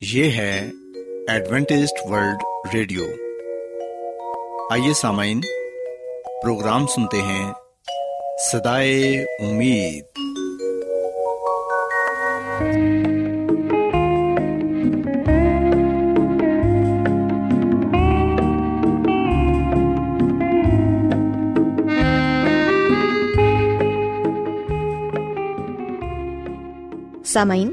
یہ ہے Adventist world radio. آئیے سامعین پروگرام سنتے ہیں صدائے امید۔ سامعین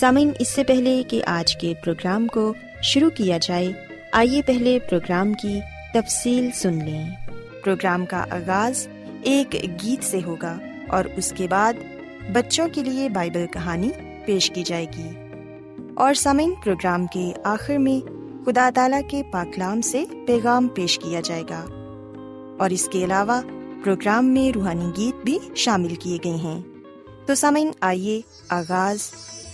سامعین، اس سے پہلے کہ آج کے پروگرام کو شروع کیا جائے، آئیے پہلے پروگرام کی تفصیل سن لیں۔ پروگرام کا آغاز ایک گیت سے ہوگا اور اس کے بعد بچوں کے لیے بائبل کہانی پیش کی جائے گی۔ اور سامعین، پروگرام کے آخر میں خدا تعالی کے پاکلام سے پیغام پیش کیا جائے گا۔ اور اس کے علاوہ پروگرام میں روحانی گیت بھی شامل کیے گئے ہیں۔ تو سامعین، آئیے آغاز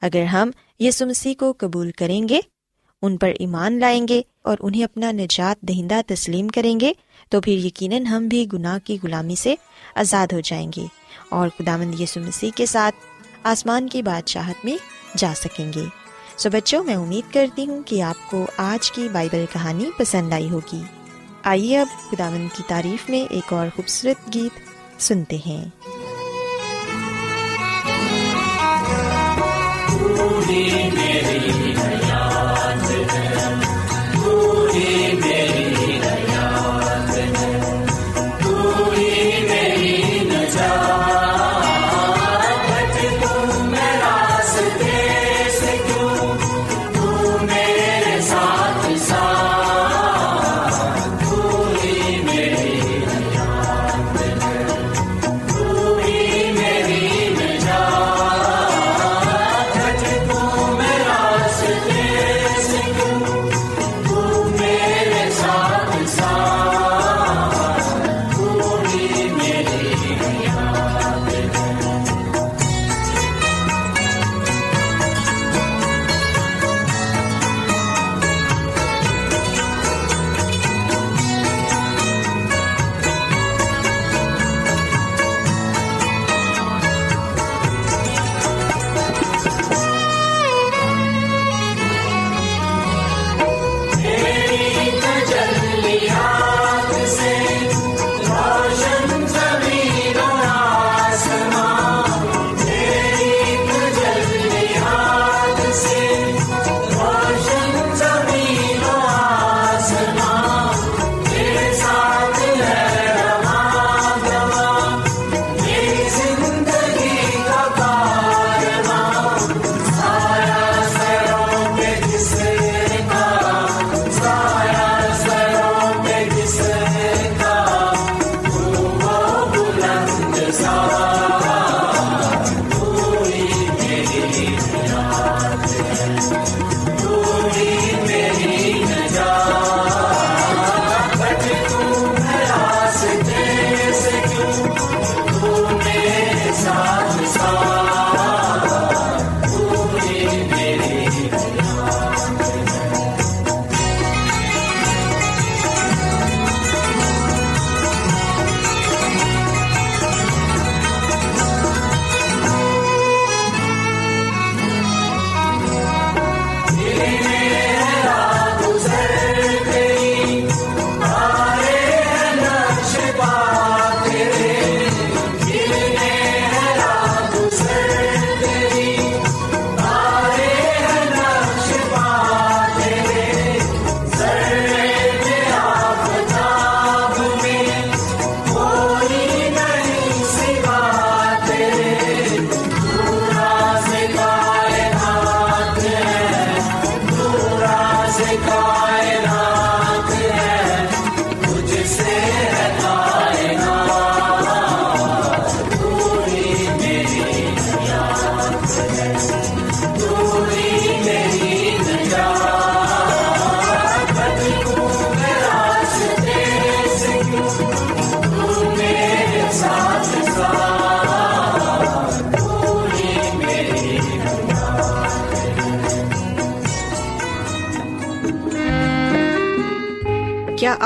اگر ہم یسو مسیح کو قبول کریں گے، ان پر ایمان لائیں گے اور انہیں اپنا نجات دہندہ تسلیم کریں گے، تو پھر یقیناً ہم بھی گناہ کی غلامی سے آزاد ہو جائیں گے اور خدامند یسو مسیح کے ساتھ آسمان کی بادشاہت میں جا سکیں گے۔ سو بچوں، میں امید کرتی ہوں کہ آپ کو آج کی بائبل کہانی پسند آئی ہوگی۔ آئیے اب خداوند کی تعریف میں ایک اور خوبصورت گیت سنتے ہیں۔ میری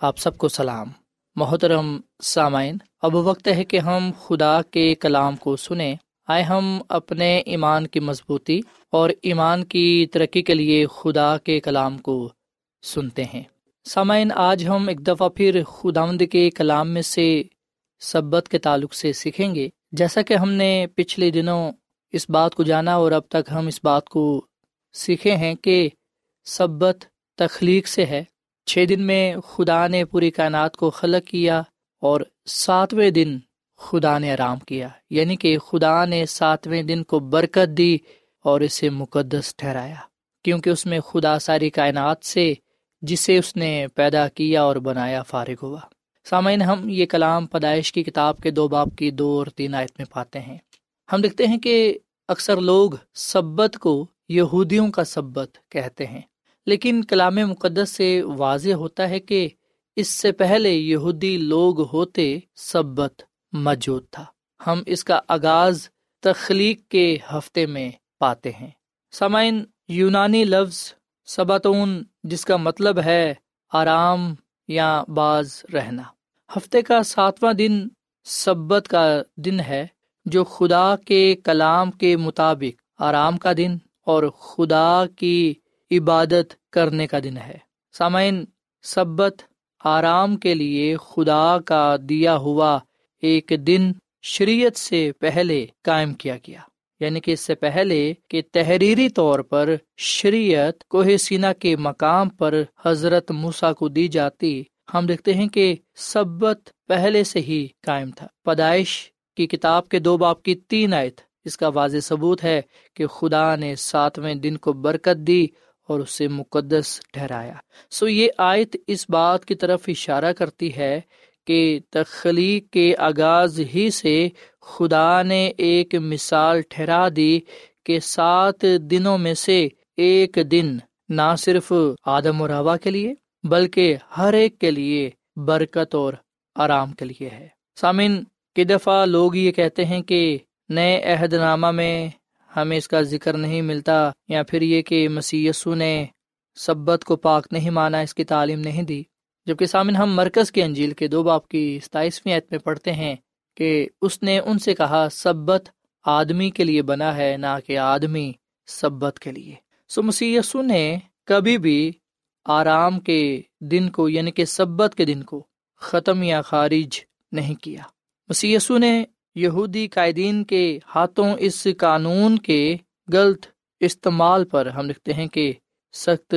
آپ سب کو سلام۔ محترم سامعین، اب وقت ہے کہ ہم خدا کے کلام کو سنیں۔ آئے ہم اپنے ایمان کی مضبوطی اور ایمان کی ترقی کے لیے خدا کے کلام کو سنتے ہیں۔ سامعین، آج ہم ایک دفعہ پھر خداوند کے کلام میں سے سبت کے تعلق سے سیکھیں گے۔ جیسا کہ ہم نے پچھلے دنوں اس بات کو جانا اور اب تک ہم اس بات کو سیکھے ہیں کہ سبت تخلیق سے ہے۔ چھ دن میں خدا نے پوری کائنات کو خلق کیا اور ساتویں دن خدا نے آرام کیا یعنی کہ خدا نے ساتویں دن کو برکت دی اور اسے مقدس ٹھہرایا، کیونکہ اس میں خدا ساری کائنات سے، جسے اس نے پیدا کیا اور بنایا فارغ ہوا۔ سامعین، ہم یہ کلام پیدائش کی کتاب کے دو باپ کی دو اور تین آیت میں پاتے ہیں۔ ہم دیکھتے ہیں کہ اکثر لوگ سبت کو یہودیوں کا سبت کہتے ہیں۔ لیکن کلام مقدس سے واضح ہوتا ہے کہ اس سے پہلے یہودی لوگ ہوتے سبت موجود تھا۔ ہم اس کا آغاز تخلیق کے ہفتے میں پاتے ہیں۔ سامعین، یونانی لفظ سباتون، جس کا مطلب ہے آرام یا باز رہنا۔ ہفتے کا ساتواں دن سبت کا دن ہے، جو خدا کے کلام کے مطابق آرام کا دن اور خدا کی عبادت کرنے کا دن ہے۔ سامعین، سبت آرام کے لیے خدا کا دیا ہوا ایک دن شریعت سے پہلے قائم کیا گیا۔ یعنی کہ اس سے پہلے کہ تحریری طور پر شریعت کوہ سینا کے مقام پر حضرت موسا کو دی جاتی، ہم دیکھتے ہیں کہ سبت پہلے سے ہی قائم تھا۔ پیدائش کی کتاب کے دو باپ کی تین آیت، اس کا واضح ثبوت ہے کہ خدا نے ساتویں دن کو برکت دی اور اسے مقدس ٹھہرایا۔ سو یہ آیت اس بات کی طرف اشارہ کرتی ہے کہ تخلیق کے آغاز ہی سے خدا نے ایک مثال ٹھہرا دی کہ سات دنوں میں سے ایک دن نہ صرف آدم اور ہوا کے لیے بلکہ ہر ایک کے لیے برکت اور آرام کے لیے ہے۔ سامن کی دفعہ لوگ یہ کہتے ہیں کہ نئے عہد نامہ میں ہمیں اس کا ذکر نہیں ملتا یا پھر یہ کہ مسی نے سبت کو پاک نہیں مانا، اس کی تعلیم نہیں دی۔ جبکہ سامن ہم مرکز کے انجیل کے دو باپ کی ستائیسویں عت میں پڑھتے ہیں کہ اس نے ان سے کہا، سبت آدمی کے لیے بنا ہے، نہ کہ آدمی سبت کے لیے۔ سو مسی نے کبھی بھی آرام کے دن کو یعنی کہ سبت کے دن کو ختم یا خارج نہیں کیا۔ مسی نے یہودی قائدین کے ہاتھوں اس قانون کے غلط استعمال پر ہم لکھتے ہیں کہ سخت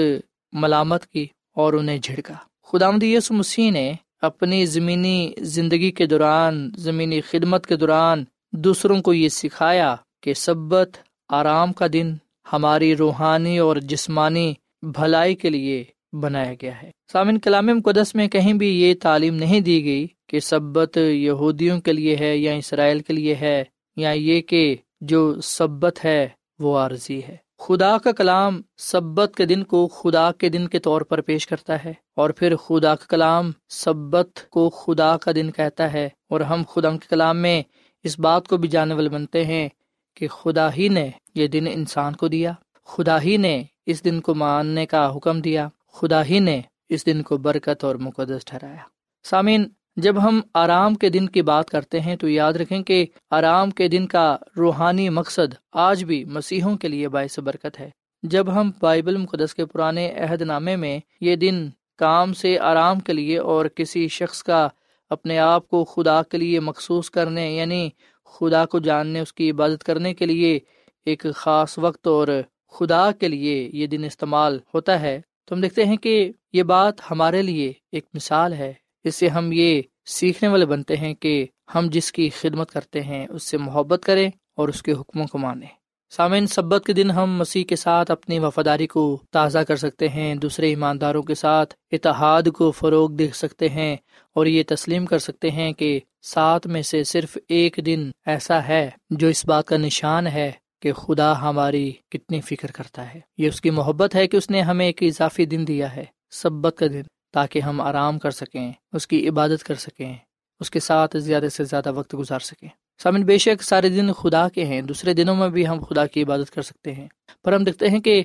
ملامت کی اور انہیں جھڑکا۔ خدا یس مسیح نے اپنی زمینی زندگی کے دوران، زمینی خدمت کے دوران دوسروں کو یہ سکھایا کہ سبت آرام کا دن ہماری روحانی اور جسمانی بھلائی کے لیے بنایا گیا ہے۔ سامن کلام مقدس میں کہیں بھی یہ تعلیم نہیں دی گئی کہ سبت یہودیوں کے لیے ہے یا اسرائیل کے لیے ہے، یا یہ کہ جو سبت ہے وہ عارضی ہے۔ خدا کا کلام سبت کے دن کو خدا کے دن کے طور پر پیش کرتا ہے، اور پھر خدا کا کلام سبت کو خدا کا دن کہتا ہے۔ اور ہم خدا کے کلام میں اس بات کو بھی جانے والے بنتے ہیں کہ خدا ہی نے یہ دن انسان کو دیا، خدا ہی نے اس دن کو ماننے کا حکم دیا، خدا ہی نے اس دن کو برکت اور مقدس ٹھہرایا۔ سامعین، جب ہم آرام کے دن کی بات کرتے ہیں تو یاد رکھیں کہ آرام کے دن کا روحانی مقصد آج بھی مسیحوں کے لیے باعث برکت ہے۔ جب ہم بائبل مقدس کے پرانے عہد نامے میں یہ دن کام سے آرام کے لیے اور کسی شخص کا اپنے آپ کو خدا کے لیے مخصوص کرنے یعنی خدا کو جاننے، اس کی عبادت کرنے کے لیے ایک خاص وقت اور خدا کے لیے یہ دن استعمال ہوتا ہے تو ہم دیکھتے ہیں کہ یہ بات ہمارے لیے ایک مثال ہے۔ اس سے ہم یہ سیکھنے والے بنتے ہیں کہ ہم جس کی خدمت کرتے ہیں، اس سے محبت کریں اور اس کے حکموں کو مانیں۔ سامعین، سبت کے دن ہم مسیح کے ساتھ اپنی وفاداری کو تازہ کر سکتے ہیں، دوسرے ایمانداروں کے ساتھ اتحاد کو فروغ دے سکتے ہیں اور یہ تسلیم کر سکتے ہیں کہ سات میں سے صرف ایک دن ایسا ہے جو اس بات کا نشان ہے۔ کہ خدا ہماری کتنی فکر کرتا ہے۔ یہ اس کی محبت ہے کہ اس نے ہمیں ایک اضافی دن دیا ہے، سبت کا دن، تاکہ ہم آرام کر سکیں، اس کی عبادت کر سکیں، اس کے ساتھ زیادہ سے زیادہ وقت گزار سکیں۔ سامن، بے شک سارے دن خدا کے ہیں، دوسرے دنوں میں بھی ہم خدا کی عبادت کر سکتے ہیں۔ پر ہم دیکھتے ہیں کہ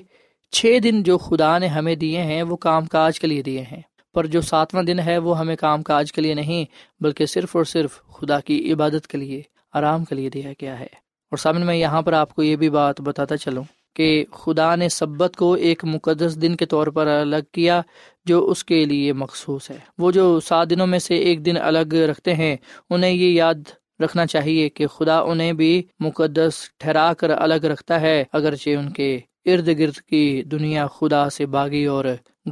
چھ دن جو خدا نے ہمیں دیے ہیں، وہ کام کاج کے لیے دیے ہیں۔ پر جو ساتواں دن ہے، وہ ہمیں کام کاج کے لیے نہیں، بلکہ صرف اور صرف خدا کی عبادت کے لیے، آرام کے لیے دیا گیا ہے۔ اور سامن میں یہاں پر آپ کو یہ بھی بات بتاتا چلوں کہ خدا نے سبت کو ایک مقدس دن کے طور پر الگ کیا جو اس کے لیے مخصوص ہے۔ وہ جو سات دنوں میں سے ایک دن الگ رکھتے ہیں، انہیں یہ یاد رکھنا چاہیے کہ خدا انہیں بھی مقدس ٹھہرا کر الگ رکھتا ہے، اگرچہ ان کے ارد گرد کی دنیا خدا سے باغی اور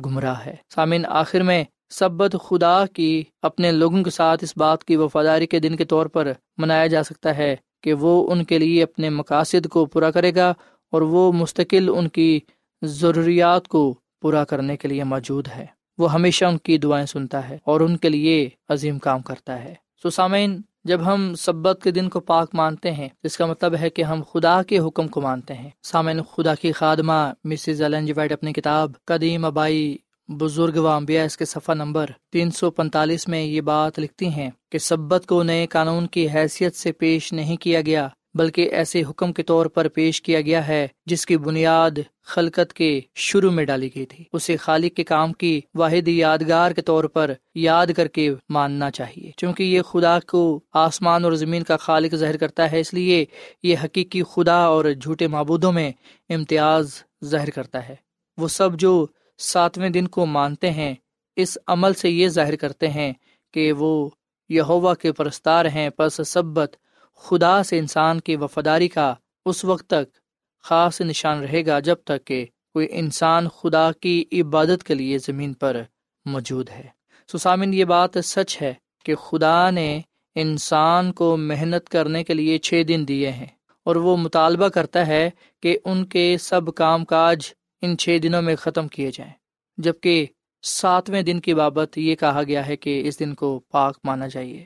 گمراہ ہے۔ سامعین، آخر میں سبت خدا کی اپنے لوگوں کے ساتھ اس بات کی وفاداری کے دن کے طور پر منایا جا سکتا ہے۔ کہ وہ ان کے لیے اپنے مقاصد کو پورا کرے گا اور وہ مستقل ان کی ضروریات کو پورا کرنے کے لیے موجود ہے۔ وہ ہمیشہ ان کی دعائیں سنتا ہے اور ان کے لیے عظیم کام کرتا ہے۔ سو سامعین، جب ہم سبت کے دن کو پاک مانتے ہیں، اس کا مطلب ہے کہ ہم خدا کے حکم کو مانتے ہیں۔ سامعین، خدا کی خادمہ، مسز وائٹ اپنی کتاب قدیم ابائی بزرگ و اس کے صفحہ نمبر تین سو پینتالیس میں یہ بات لکھتی ہیں کہ سبت کو نئے قانون کی حیثیت سے پیش نہیں کیا گیا، بلکہ ایسے حکم کے طور پر پیش کیا گیا ہے جس کی بنیاد خلقت کے شروع میں ڈالی گئی تھی۔ اسے خالق کے کام کی واحد یادگار کے طور پر یاد کر کے ماننا چاہیے، چونکہ یہ خدا کو آسمان اور زمین کا خالق ظاہر کرتا ہے، اس لیے یہ حقیقی خدا اور جھوٹے معبودوں میں امتیاز ظاہر کرتا ہے۔ وہ سب جو ساتویں دن کو مانتے ہیں، اس عمل سے یہ ظاہر کرتے ہیں کہ وہ یہوا کے پرستار ہیں، پس سبت خدا سے انسان کی وفاداری کا اس وقت تک خاص نشان رہے گا جب تک کہ کوئی انسان خدا کی عبادت کے لیے زمین پر موجود ہے۔ سسامن یہ بات سچ ہے کہ خدا نے انسان کو محنت کرنے کے لیے چھ دن دیے ہیں اور وہ مطالبہ کرتا ہے کہ ان کے سب کام کاج ان چھ دنوں میں ختم کیے جائیں۔ جبکہ ساتویں دن کی بابت یہ کہا گیا ہے کہ اس دن کو پاک مانا جائیے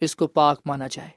اس کو پاک مانا جائے۔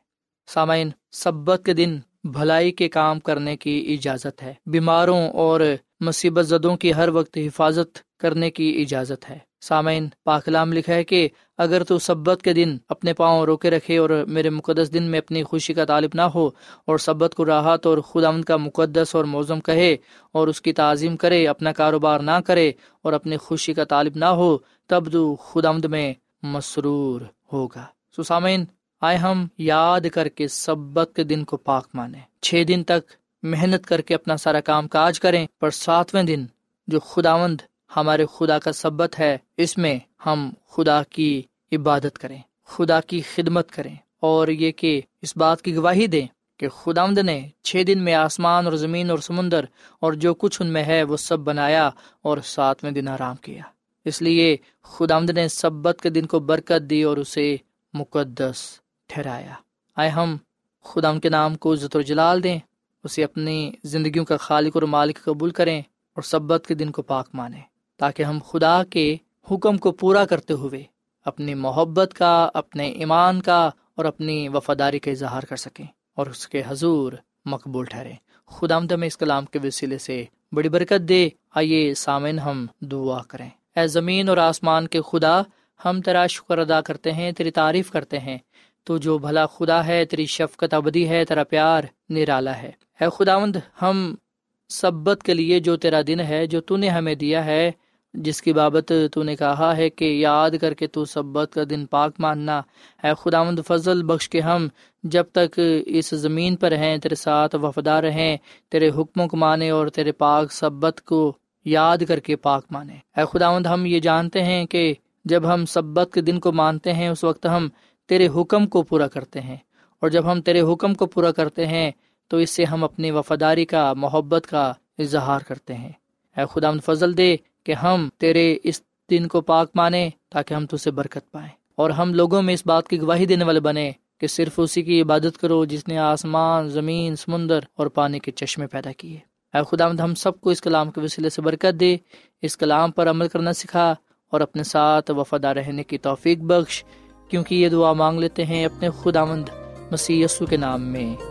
سامعین، سبت کے دن بھلائی کے کام کرنے کی اجازت ہے۔ بیماروں اور مصیبت زدوں کی ہر وقت حفاظت کرنے کی اجازت ہے۔ سامعین پاکلام لکھا ہے کہ اگر تو سبت کے دن اپنے پاؤں روکے رکھے اور میرے مقدس دن میں اپنی خوشی کا طالب نہ ہو اور سبت کو راحت اور خدا کا مقدس اور موزم کہے اور اس کی تعظیم کرے، اپنا کاروبار نہ کرے اور اپنی خوشی کا طالب نہ ہو، تب تو خدا میں مسرور ہوگا۔ سو سامعین، آئے ہم یاد کر کے سبت کے دن کو پاک مانے چھ دن تک محنت کر کے اپنا سارا کام کاج کریں، پر ساتویں دن جو خداوند ہمارے خدا کا سبت ہے، اس میں ہم خدا کی عبادت کریں، خدا کی خدمت کریں۔ اور یہ کہ اس بات کی گواہی دیں کہ خداوند نے چھ دن میں آسمان اور زمین اور سمندر اور جو کچھ ان میں ہے، وہ سب بنایا اور ساتویں دن آرام کیا۔ اس لیے خداوند نے سبت کے دن کو برکت دی اور اسے مقدس ٹھہرایا۔ آئے ہم خدا ان کے نام کو عزت و جلال دیں۔ اسے اپنی زندگیوں کا خالق اور مالک قبول کریں اور سبت کے دن کو پاک مانیں، تاکہ ہم خدا کے حکم کو پورا کرتے ہوئے اپنی محبت کا، اپنے ایمان کا اور اپنی وفاداری کا اظہار کر سکیں اور اس کے حضور مقبول ٹھہرے خدا میں اس کلام کے وسیلے سے بڑی برکت دے۔ آئیے سامن ہم دعا کریں۔ اے زمین اور آسمان کے خدا، ہم تیرا شکر ادا کرتے ہیں، تیری تعریف کرتے ہیں۔ تو جو بھلا خدا ہے، تیری شفقت ابدی ہے، تیرا پیار نرالا ہے۔ اے خداوند، ہم سبت کے لیے جو تیرا دن ہے، جو تو نے ہمیں دیا ہے، جس کی بابت تو نے کہا ہے کہ یاد کر کے تو سبت کا دن پاک ماننا۔ ہے خدا مند فضل بخش کے ہم جب تک اس زمین پر ہیں، تیرے ساتھ وفادار رہیں، تیرے حکموں کو مانے اور تیرے پاک سبت کو یاد کر کے پاک مانے اے خدا مند ہم یہ جانتے ہیں کہ جب ہم سبت کے دن کو مانتے ہیں، اس وقت ہم تیرے حکم کو پورا کرتے ہیں۔ اور جب ہم تیرے حکم کو پورا کرتے ہیں تو اس سے ہم اپنی وفاداری کا، محبت کا اظہار کرتے ہیں۔ اے خدا فضل دے کہ ہم تیرے اس دن کو پاک مانے تاکہ ہم تجھے برکت پائیں۔ اور ہم لوگوں میں اس بات کی گواہی دینے والے بنے کہ صرف اسی کی عبادت کرو جس نے آسمان، زمین، سمندر اور پانی کے چشمے پیدا کیے۔ اے خدا، ہم سب کو اس کلام کے وسیلے سے برکت دے، اس کلام پر عمل کرنا سکھا اور اپنے ساتھ وفادہ رہنے کی توفیق بخش۔ کیونکہ یہ دعا مانگ لیتے ہیں اپنے خدا مند مسی کے نام میں۔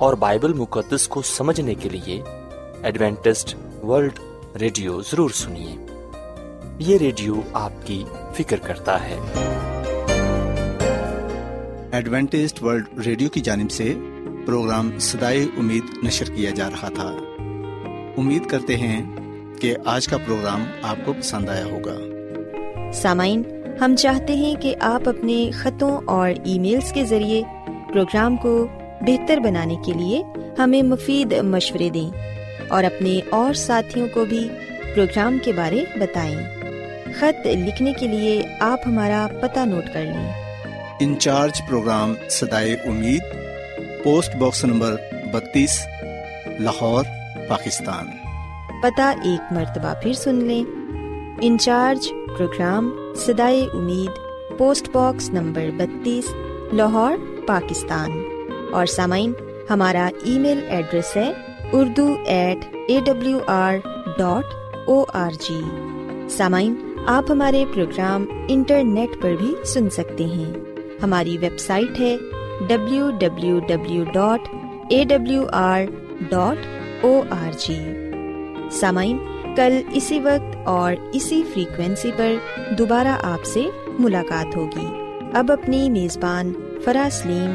اور بائبل مقدس کو سمجھنے کے لیے ایڈوینٹسٹ ورلڈ ریڈیو ضرور سنیے۔ یہ ریڈیو آپ کی فکر کرتا ہے۔ ایڈوینٹسٹ ورلڈ ریڈیو کی جانب سے پروگرام سدائے امید نشر کیا جا رہا تھا۔ امید کرتے ہیں کہ آج کا پروگرام آپ کو پسند آیا ہوگا۔ سامعین ہم چاہتے ہیں کہ آپ اپنے خطوں اور ای میلز کے ذریعے پروگرام کو بہتر بنانے کے لیے ہمیں مفید مشورے دیں اور اپنے اور ساتھیوں کو بھی پروگرام کے بارے بتائیں۔ خط لکھنے کے لیے آپ ہمارا پتہ نوٹ کر لیں۔ انچارج پروگرام سدائے امید پوسٹ باکس نمبر بتیس لاہور پاکستان۔ پتہ ایک مرتبہ پھر سن لیں۔ انچارج پروگرام سدائے امید پوسٹ باکس نمبر بتیس لاہور پاکستان۔ اور سامعین، ہمارا ای میل ایڈریس ہے Urdu at A W R dot O R G سامعین، آپ ہمارے پروگرام انٹرنیٹ پر بھی سن سکتے ہیں۔ ہماری ویب سائٹ ہے W W W dot A W R dot O R G سامعین، کل اسی وقت اور اسی فریکوینسی پر دوبارہ آپ سے ملاقات ہوگی۔ اب اپنی میزبان فراسلیم